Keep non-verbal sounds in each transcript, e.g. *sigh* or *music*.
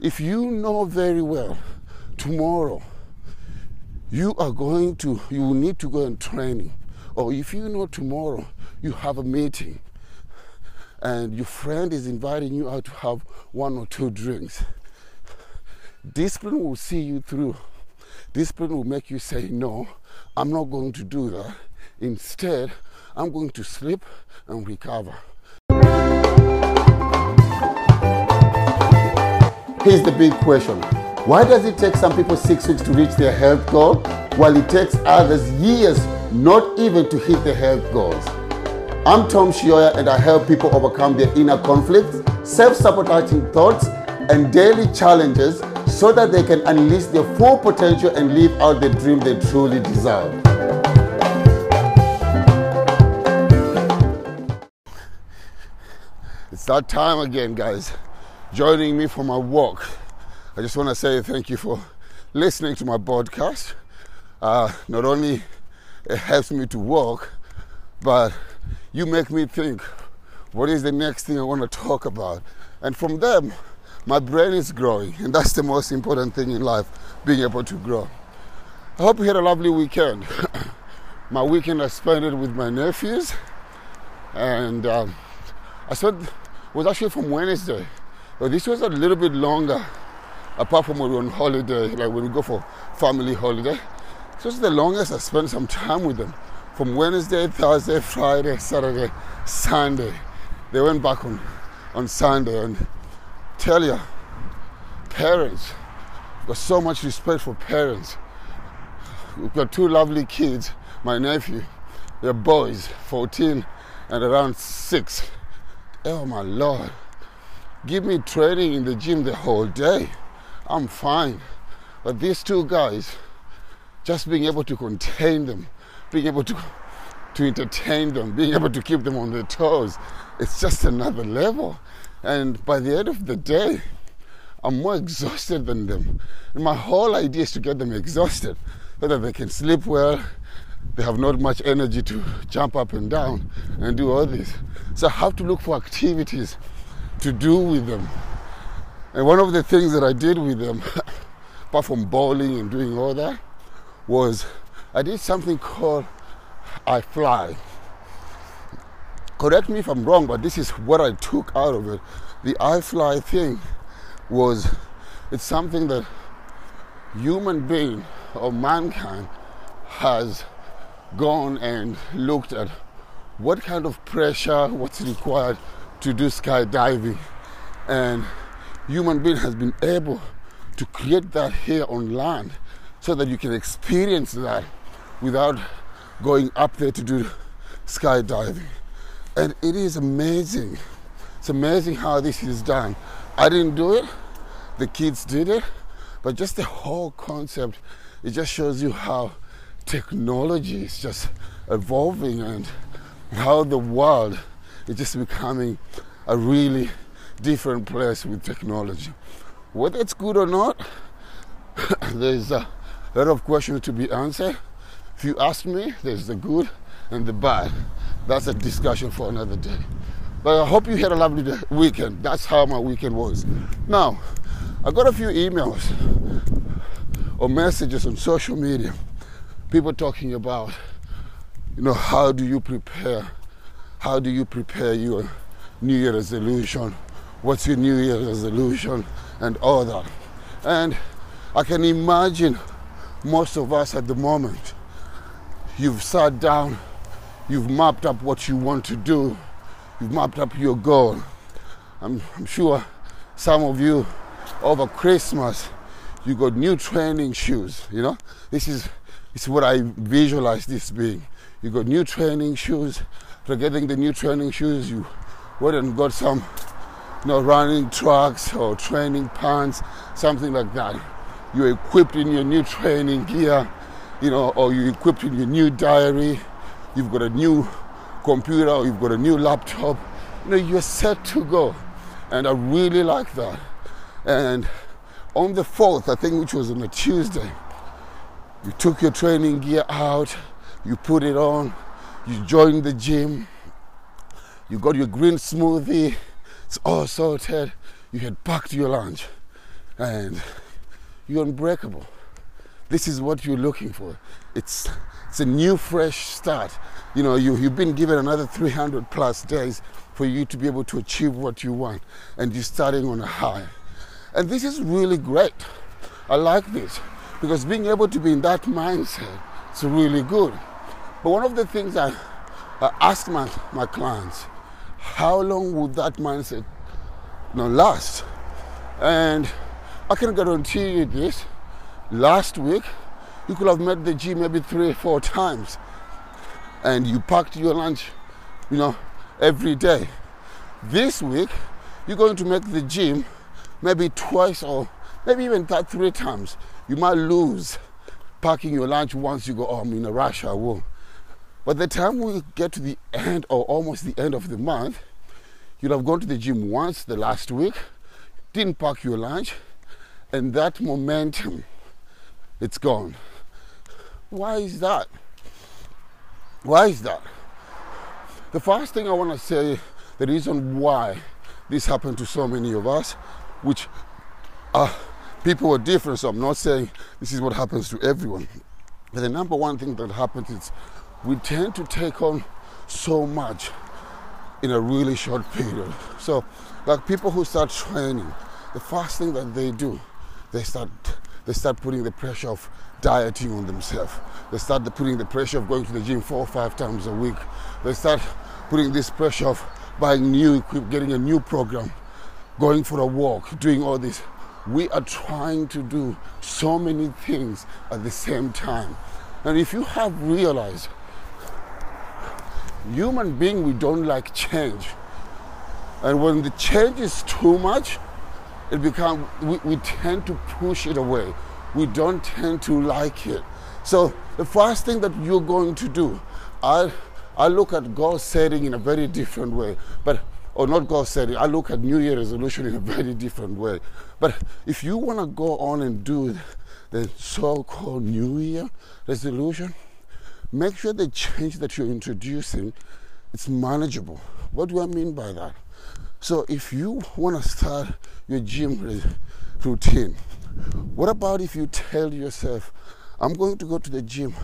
If you know very well tomorrow you are going to, you need to go in training, or if you know tomorrow you have a meeting and your friend is inviting you out to have one or two drinks, discipline will see you through. Discipline will make you say, No, I'm not going to do that. Instead, I'm going to sleep and recover. Here's the big question Why does it take some people six weeks to reach their health goal, while it takes others years not even to hit their health goals? I'm Tom Shioya, and I help people overcome their inner conflicts, self sabotaging thoughts, and daily challenges so that they can unleash their full potential and live out the dream they truly deserve. It's that time again, guys. Joining me for my walk. I just want to say thank you for listening to my podcast. Uh, not only it helps me to walk, but you make me think what is the next thing I want to talk about. And from them, my brain is growing, and that's the most important thing in life being able to grow. I hope you had a lovely weekend. *coughs* my weekend I spent it with my nephews, and um, I spent was actually from Wednesday. But this was a little bit longer, apart from when we were on holiday, like when we go for family holiday. This was the longest I spent some time with them. From Wednesday, Thursday, Friday, Saturday, Sunday. They went back on, on Sunday and tell you, parents, got so much respect for parents. We've got two lovely kids, my nephew, they're boys, 14 and around six. Oh my lord. Give me training in the gym the whole day. I'm fine. But these two guys, just being able to contain them, being able to to entertain them, being able to keep them on their toes, it's just another level. And by the end of the day, I'm more exhausted than them. And my whole idea is to get them exhausted so that they can sleep well. They have not much energy to jump up and down and do all this. So I have to look for activities to do with them. And one of the things that I did with them, *laughs* apart from bowling and doing all that, was I did something called iFLY. Correct me if I'm wrong, but this is what I took out of it. The iFLY thing was it's something that human being or mankind has gone and looked at what kind of pressure, what's required to do skydiving. And human being has been able to create that here on land so that you can experience that without going up there to do skydiving. And it is amazing. It's amazing how this is done. I didn't do it, the kids did it, but just the whole concept, it just shows you how technology is just evolving and how the world is just becoming a really different place with technology. Whether it's good or not, *coughs* there's a lot of questions to be answered. If you ask me, there's the good and the bad. That's a discussion for another day. But I hope you had a lovely day, weekend. That's how my weekend was. Now, I got a few emails or messages on social media. People talking about, you know, how do you prepare? How do you prepare your New Year resolution? What's your New Year resolution? And all that. And I can imagine most of us at the moment, you've sat down, you've mapped up what you want to do, you've mapped up your goal. I'm, I'm sure some of you over Christmas, you got new training shoes, you know? This is, this is what I visualize this being. You got new training shoes, for getting the new training shoes, you went and got some you know, running tracks or training pants, something like that. You're equipped in your new training gear, you know, or you're equipped in your new diary, you've got a new computer, or you've got a new laptop, you know, you're set to go. And I really like that. And on the 4th, I think, which was on a Tuesday, you took your training gear out, you put it on, you joined the gym, you got your green smoothie, it's all sorted, you had packed your lunch. and you're unbreakable. This is what you're looking for. It's it's a new fresh start. You know, you, you've been given another 300 plus days for you to be able to achieve what you want, and you're starting on a high. And this is really great. I like this because being able to be in that mindset is really good. But one of the things I, I ask my, my clients, how long would that mindset you know, last? And I can guarantee you this. Last week, you could have met the gym maybe three or four times. And you packed your lunch, you know, every day. This week, you're going to make the gym maybe twice or maybe even three times. You might lose packing your lunch once you go, oh, I'm in a rush, I will. By the time we get to the end or almost the end of the month, you'll have gone to the gym once the last week, didn't pack your lunch, and that momentum, it's gone. Why is that? Why is that? The first thing I want to say, the reason why this happened to so many of us, which are people are different, so I'm not saying this is what happens to everyone. But the number one thing that happens is we tend to take on so much in a really short period. So, like people who start training, the first thing that they do, they start they start putting the pressure of dieting on themselves. They start putting the pressure of going to the gym four or five times a week. They start putting this pressure of buying new equipment, getting a new program, going for a walk, doing all this. We are trying to do so many things at the same time. And if you have realized human being we don't like change. And when the change is too much it become we, we tend to push it away. We don't tend to like it. So the first thing that you're going to do i i look at goal setting in a very different way. But or not goal setting i look at new year resolution in a very different way. But if you want to go on and do the so-called new year resolution make sure the change that you're introducing it's manageable. What do I mean by that? So if you want to start your gym routine, what about if you tell yourself, I'm going to go to the gym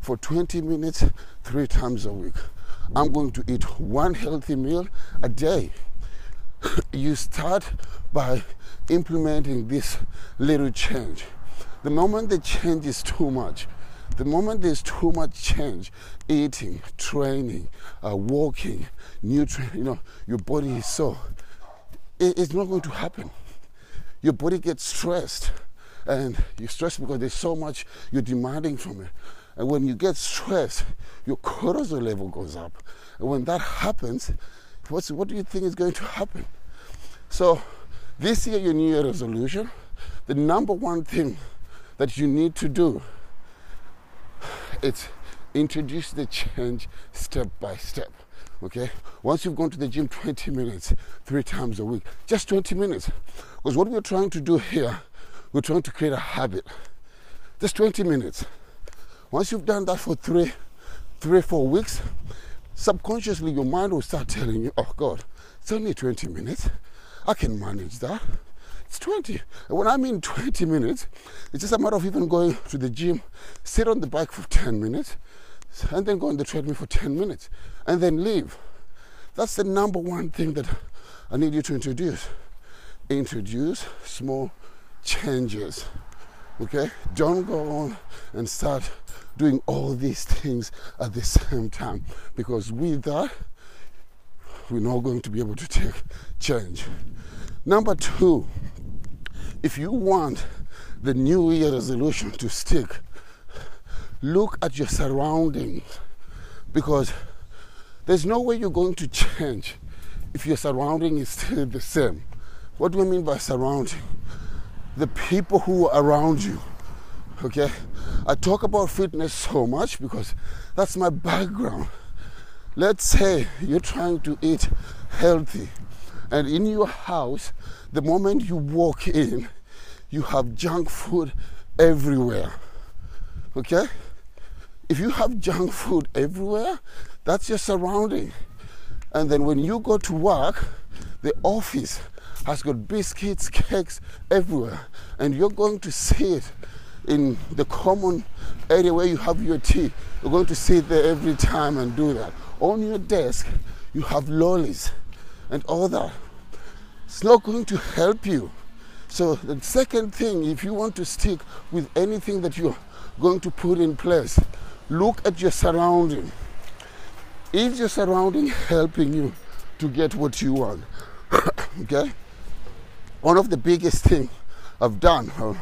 for 20 minutes three times a week. I'm going to eat one healthy meal a day. *laughs* you start by implementing this little change. The moment the change is too much, the moment there's too much change, eating, training, uh, walking, nutrient, you know, your body is so, it, it's not going to happen. Your body gets stressed, and you're stressed because there's so much you're demanding from it. And when you get stressed, your cortisol level goes up. And when that happens, what's, what do you think is going to happen? So, this year, your New Year resolution, the number one thing that you need to do it's introduce the change step by step. Okay? Once you've gone to the gym 20 minutes, three times a week, just 20 minutes. Because what we're trying to do here, we're trying to create a habit. Just 20 minutes. Once you've done that for three, three, four weeks, subconsciously your mind will start telling you, oh God, it's only 20 minutes. I can manage that. It's 20. When I mean 20 minutes, it's just a matter of even going to the gym, sit on the bike for 10 minutes, and then go on the treadmill for 10 minutes, and then leave. That's the number one thing that I need you to introduce. Introduce small changes. Okay? Don't go on and start doing all these things at the same time because with that, we're not going to be able to take change. Number two, if you want the New Year resolution to stick, look at your surroundings because there's no way you're going to change if your surrounding is still the same. What do I mean by surrounding? The people who are around you. Okay? I talk about fitness so much because that's my background. Let's say you're trying to eat healthy, and in your house, the moment you walk in, you have junk food everywhere. Okay? If you have junk food everywhere, that's your surrounding. And then when you go to work, the office has got biscuits, cakes everywhere, and you're going to see it in the common area where you have your tea. You're going to sit there every time and do that. On your desk, you have lollies and all that. It's not going to help you. So, the second thing, if you want to stick with anything that you're going to put in place, look at your surrounding. Is your surrounding helping you to get what you want? *coughs* okay? One of the biggest things I've done, or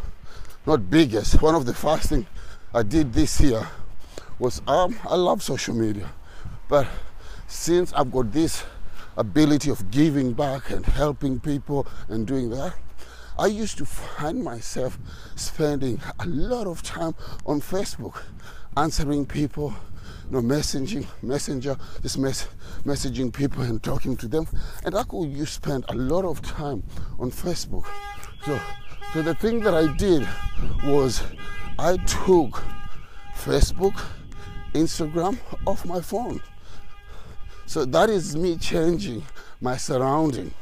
not biggest, one of the first things I did this year was um, I love social media. But since I've got this ability of giving back and helping people and doing that, I used to find myself spending a lot of time on Facebook answering people, you know, messaging, messenger, just mess, messaging people and talking to them. And I could you spend a lot of time on Facebook. So, so the thing that I did was I took Facebook, Instagram off my phone. So that is me changing my surrounding.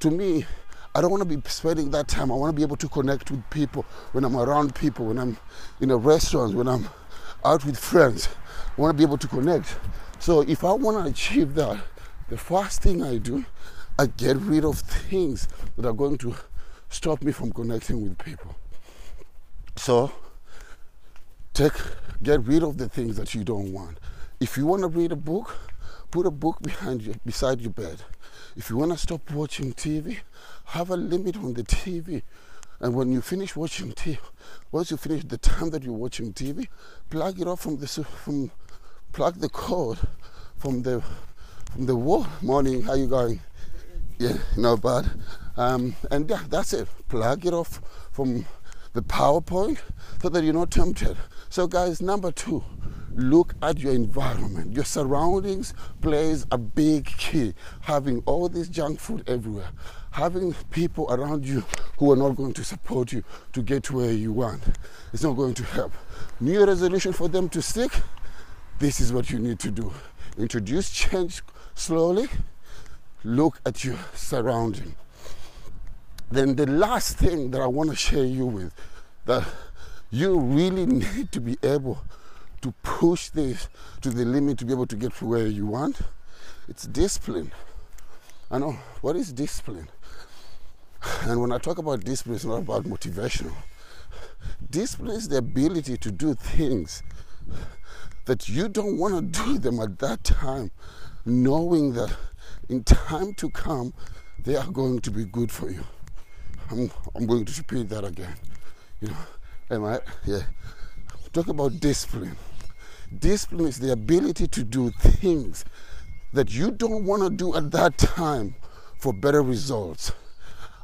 To me, I don't want to be spending that time. I want to be able to connect with people when I'm around people, when I'm in a restaurant, when I'm out with friends. I want to be able to connect. So if I want to achieve that, the first thing I do, I get rid of things that are going to stop me from connecting with people. So take get rid of the things that you don't want. If you want to read a book, put a book behind you beside your bed. If you want to stop watching TV, have a limit on the TV. And when you finish watching TV, once you finish the time that you're watching TV, plug it off from the from plug the cord from the from the wall. Morning, how you going? Yeah, not bad. Um, and yeah, that's it. Plug it off from the PowerPoint so that you're not tempted. So, guys, number two, look at your environment. Your surroundings plays a big key. Having all this junk food everywhere, having people around you who are not going to support you to get to where you want, it's not going to help. New resolution for them to stick. This is what you need to do. Introduce change slowly. Look at your surrounding. Then the last thing that I want to share you with that you really need to be able to push this to the limit to be able to get to where you want. It's discipline. I know what is discipline. And when I talk about discipline, it's not about motivation. Discipline is the ability to do things that you don't want to do them at that time, knowing that in time to come, they are going to be good for you. I'm, I'm going to repeat that again. You know, am I? Yeah. Talk about discipline. Discipline is the ability to do things that you don't want to do at that time for better results.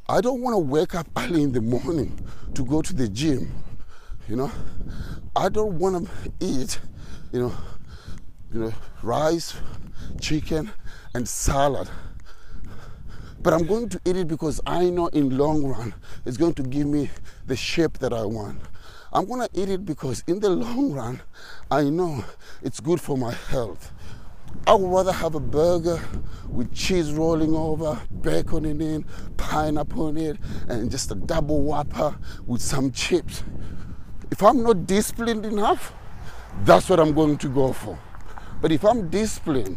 I don't want to wake up early in the morning to go to the gym. You know, I don't want to eat, you know, you know, rice, chicken, and salad but I'm going to eat it because I know in long run it's going to give me the shape that I want. I'm to eat it because in the long run I know it's good for my health. I would rather have a burger with cheese rolling over, bacon in it, pineapple in it, and just a double whopper with some chips. If I'm not disciplined enough, that's what I'm going to go for. But if I'm disciplined,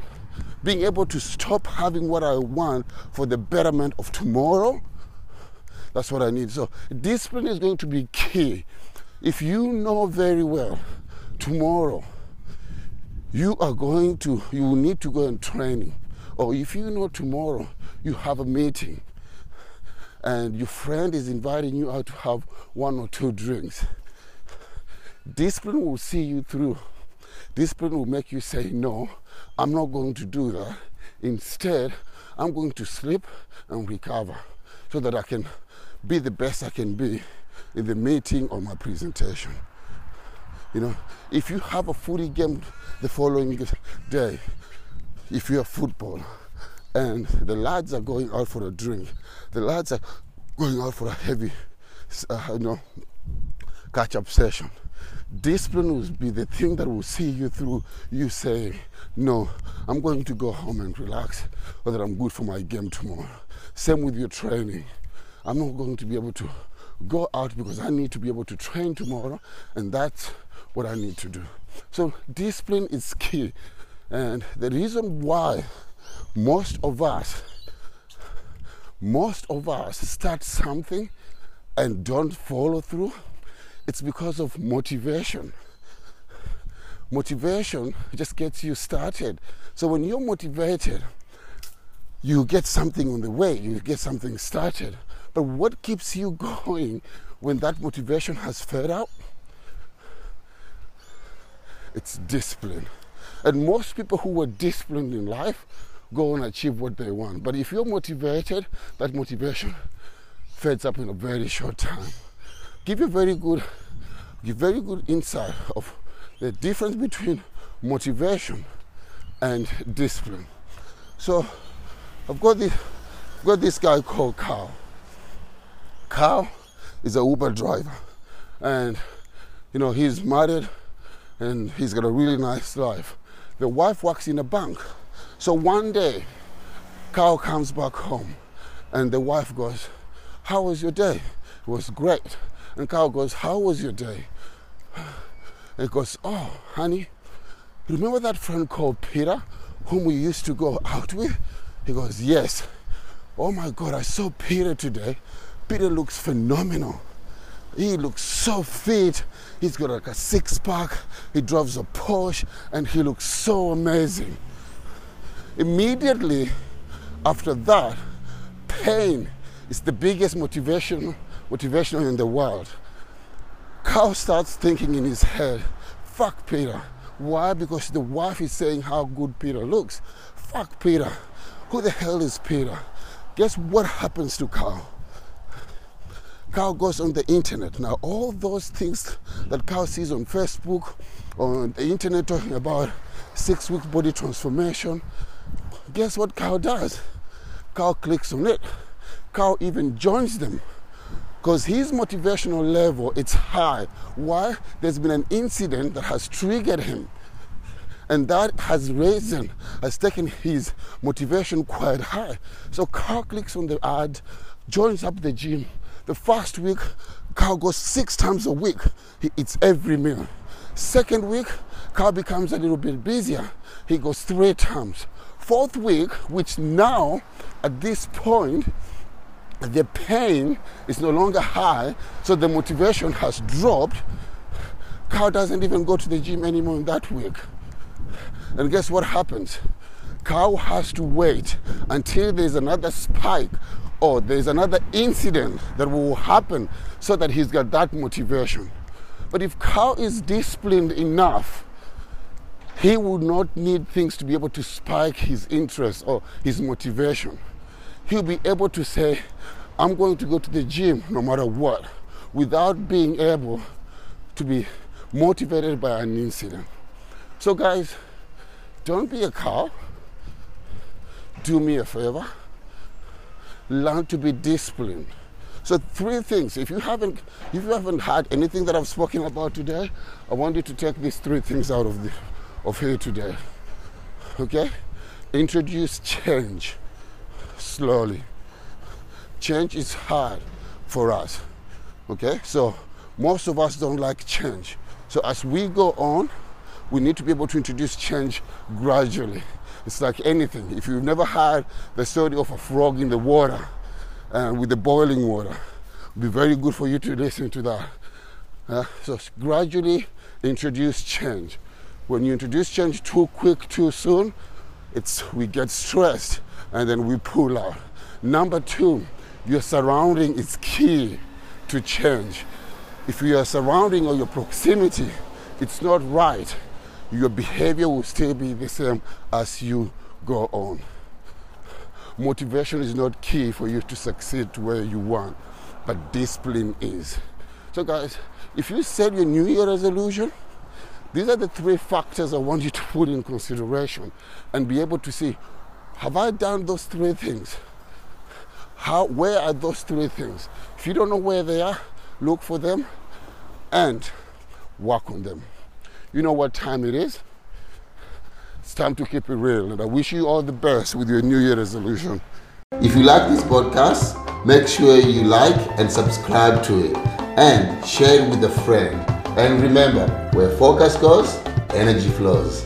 being able to stop having what I want for the betterment of tomorrow. That's what I need. So, discipline is going to be key. If you know very well tomorrow you are going to, you will need to go and training, or if you know tomorrow you have a meeting and your friend is inviting you out to have one or two drinks, discipline will see you through. Discipline will make you say no I'm not going to do that. Instead, I'm going to sleep and recover so that I can be the best I can be in the meeting or my presentation. You know, if you have a footy game the following day, if you're football and the lads are going out for a drink, the lads are going out for a heavy, uh, you know, catch up session, Discipline will be the thing that will see you through you saying, No, I'm going to go home and relax, or that I'm good for my game tomorrow. Same with your training. I'm not going to be able to go out because I need to be able to train tomorrow, and that's what I need to do. So, discipline is key. And the reason why most of us, most of us start something and don't follow through, it's because of motivation. Motivation just gets you started. So when you're motivated, you get something on the way, you get something started. But what keeps you *laughs* going when that motivation has fed out? It's discipline. And most people who were disciplined in life go and achieve what they want. But if you're motivated, that motivation fades up in a very short time. Give you very good, give very good insight of the difference between motivation and discipline. So I've got this, I've got this guy called Carl. Carl is a Uber driver, and you know he's married, and he's got a really nice life. The wife works in a bank, so one day, Carl comes back home, and the wife goes, "How was your day?" It was great. And Carl goes, "How was your day?" And goes, "Oh, honey, remember that friend called Peter, whom we used to go out with?" He goes, Yes. Oh my God, I saw Peter today. Peter looks phenomenal. He looks so fit. He's got like a six pack. He drives a Porsche and he looks so amazing. Immediately after that, pain is the biggest motivation motivational in the world. Carl starts thinking in his head, fuck Peter. Why? Because the wife is saying how good Peter looks. Fuck Peter. Who the hell is Peter? Guess what happens to Carl? Carl goes on the internet. Now, all those things that Carl sees on Facebook, on the internet talking about six week body transformation, guess what Carl does? Carl clicks on it. Cow even joins them because his motivational level it's high. Why? There's been an incident that has triggered him and that has risen, has taken his motivation quite high. So Carl clicks on the ad, joins up the gym. The first week, Carl goes six times a week. He eats every meal. Second week, Carl becomes a little bit busier. He goes three times. Fourth week, which now at this point, the pain is no longer high, so the motivation has dropped. Carl doesn't even go to the gym anymore in that week. And guess what happens? Carl has to wait until there's another spike Oh, or there's another incident that will happen so that he's got that motivation. But if Carl is disciplined enough, he would not need things to be able to spike his interest or his motivation. He'll be able to say, I'm going to go to the gym no matter what, without being able to be motivated by an incident. So, guys, don't be a cow. Do me a favor. Learn to be disciplined. So three things. If you haven't if you haven't had anything that I've spoken about today, I want you to take these three things out of the of here today. Okay? Introduce change slowly. Change is hard for us. Okay? So most of us don't like change. So as we go on, we need to be able to introduce change gradually. It's like anything. If you've never had the story of a frog in the water and uh, with the boiling water, it'll be very good for you to listen to that. Uh, so gradually introduce change. When you introduce change too quick, too soon, it's we get stressed and then we pull out. Number two, your surrounding is key to change. If your surrounding or your proximity, it's not right, your behavior will still be the same as you go on. Motivation is not key for you to succeed where you want, but discipline is. So, guys, if you set your New Year resolution, these are the three factors I want you to put in consideration and be able to see have I done those three things? How, where are those three things? If you don't know where they are, look for them. And work on them. You know what time it is? It's time to keep it real, and I wish you all the best with your New Year resolution. If you like this podcast, make sure you like and subscribe to it and share it with a friend. And remember, where focus goes, energy flows.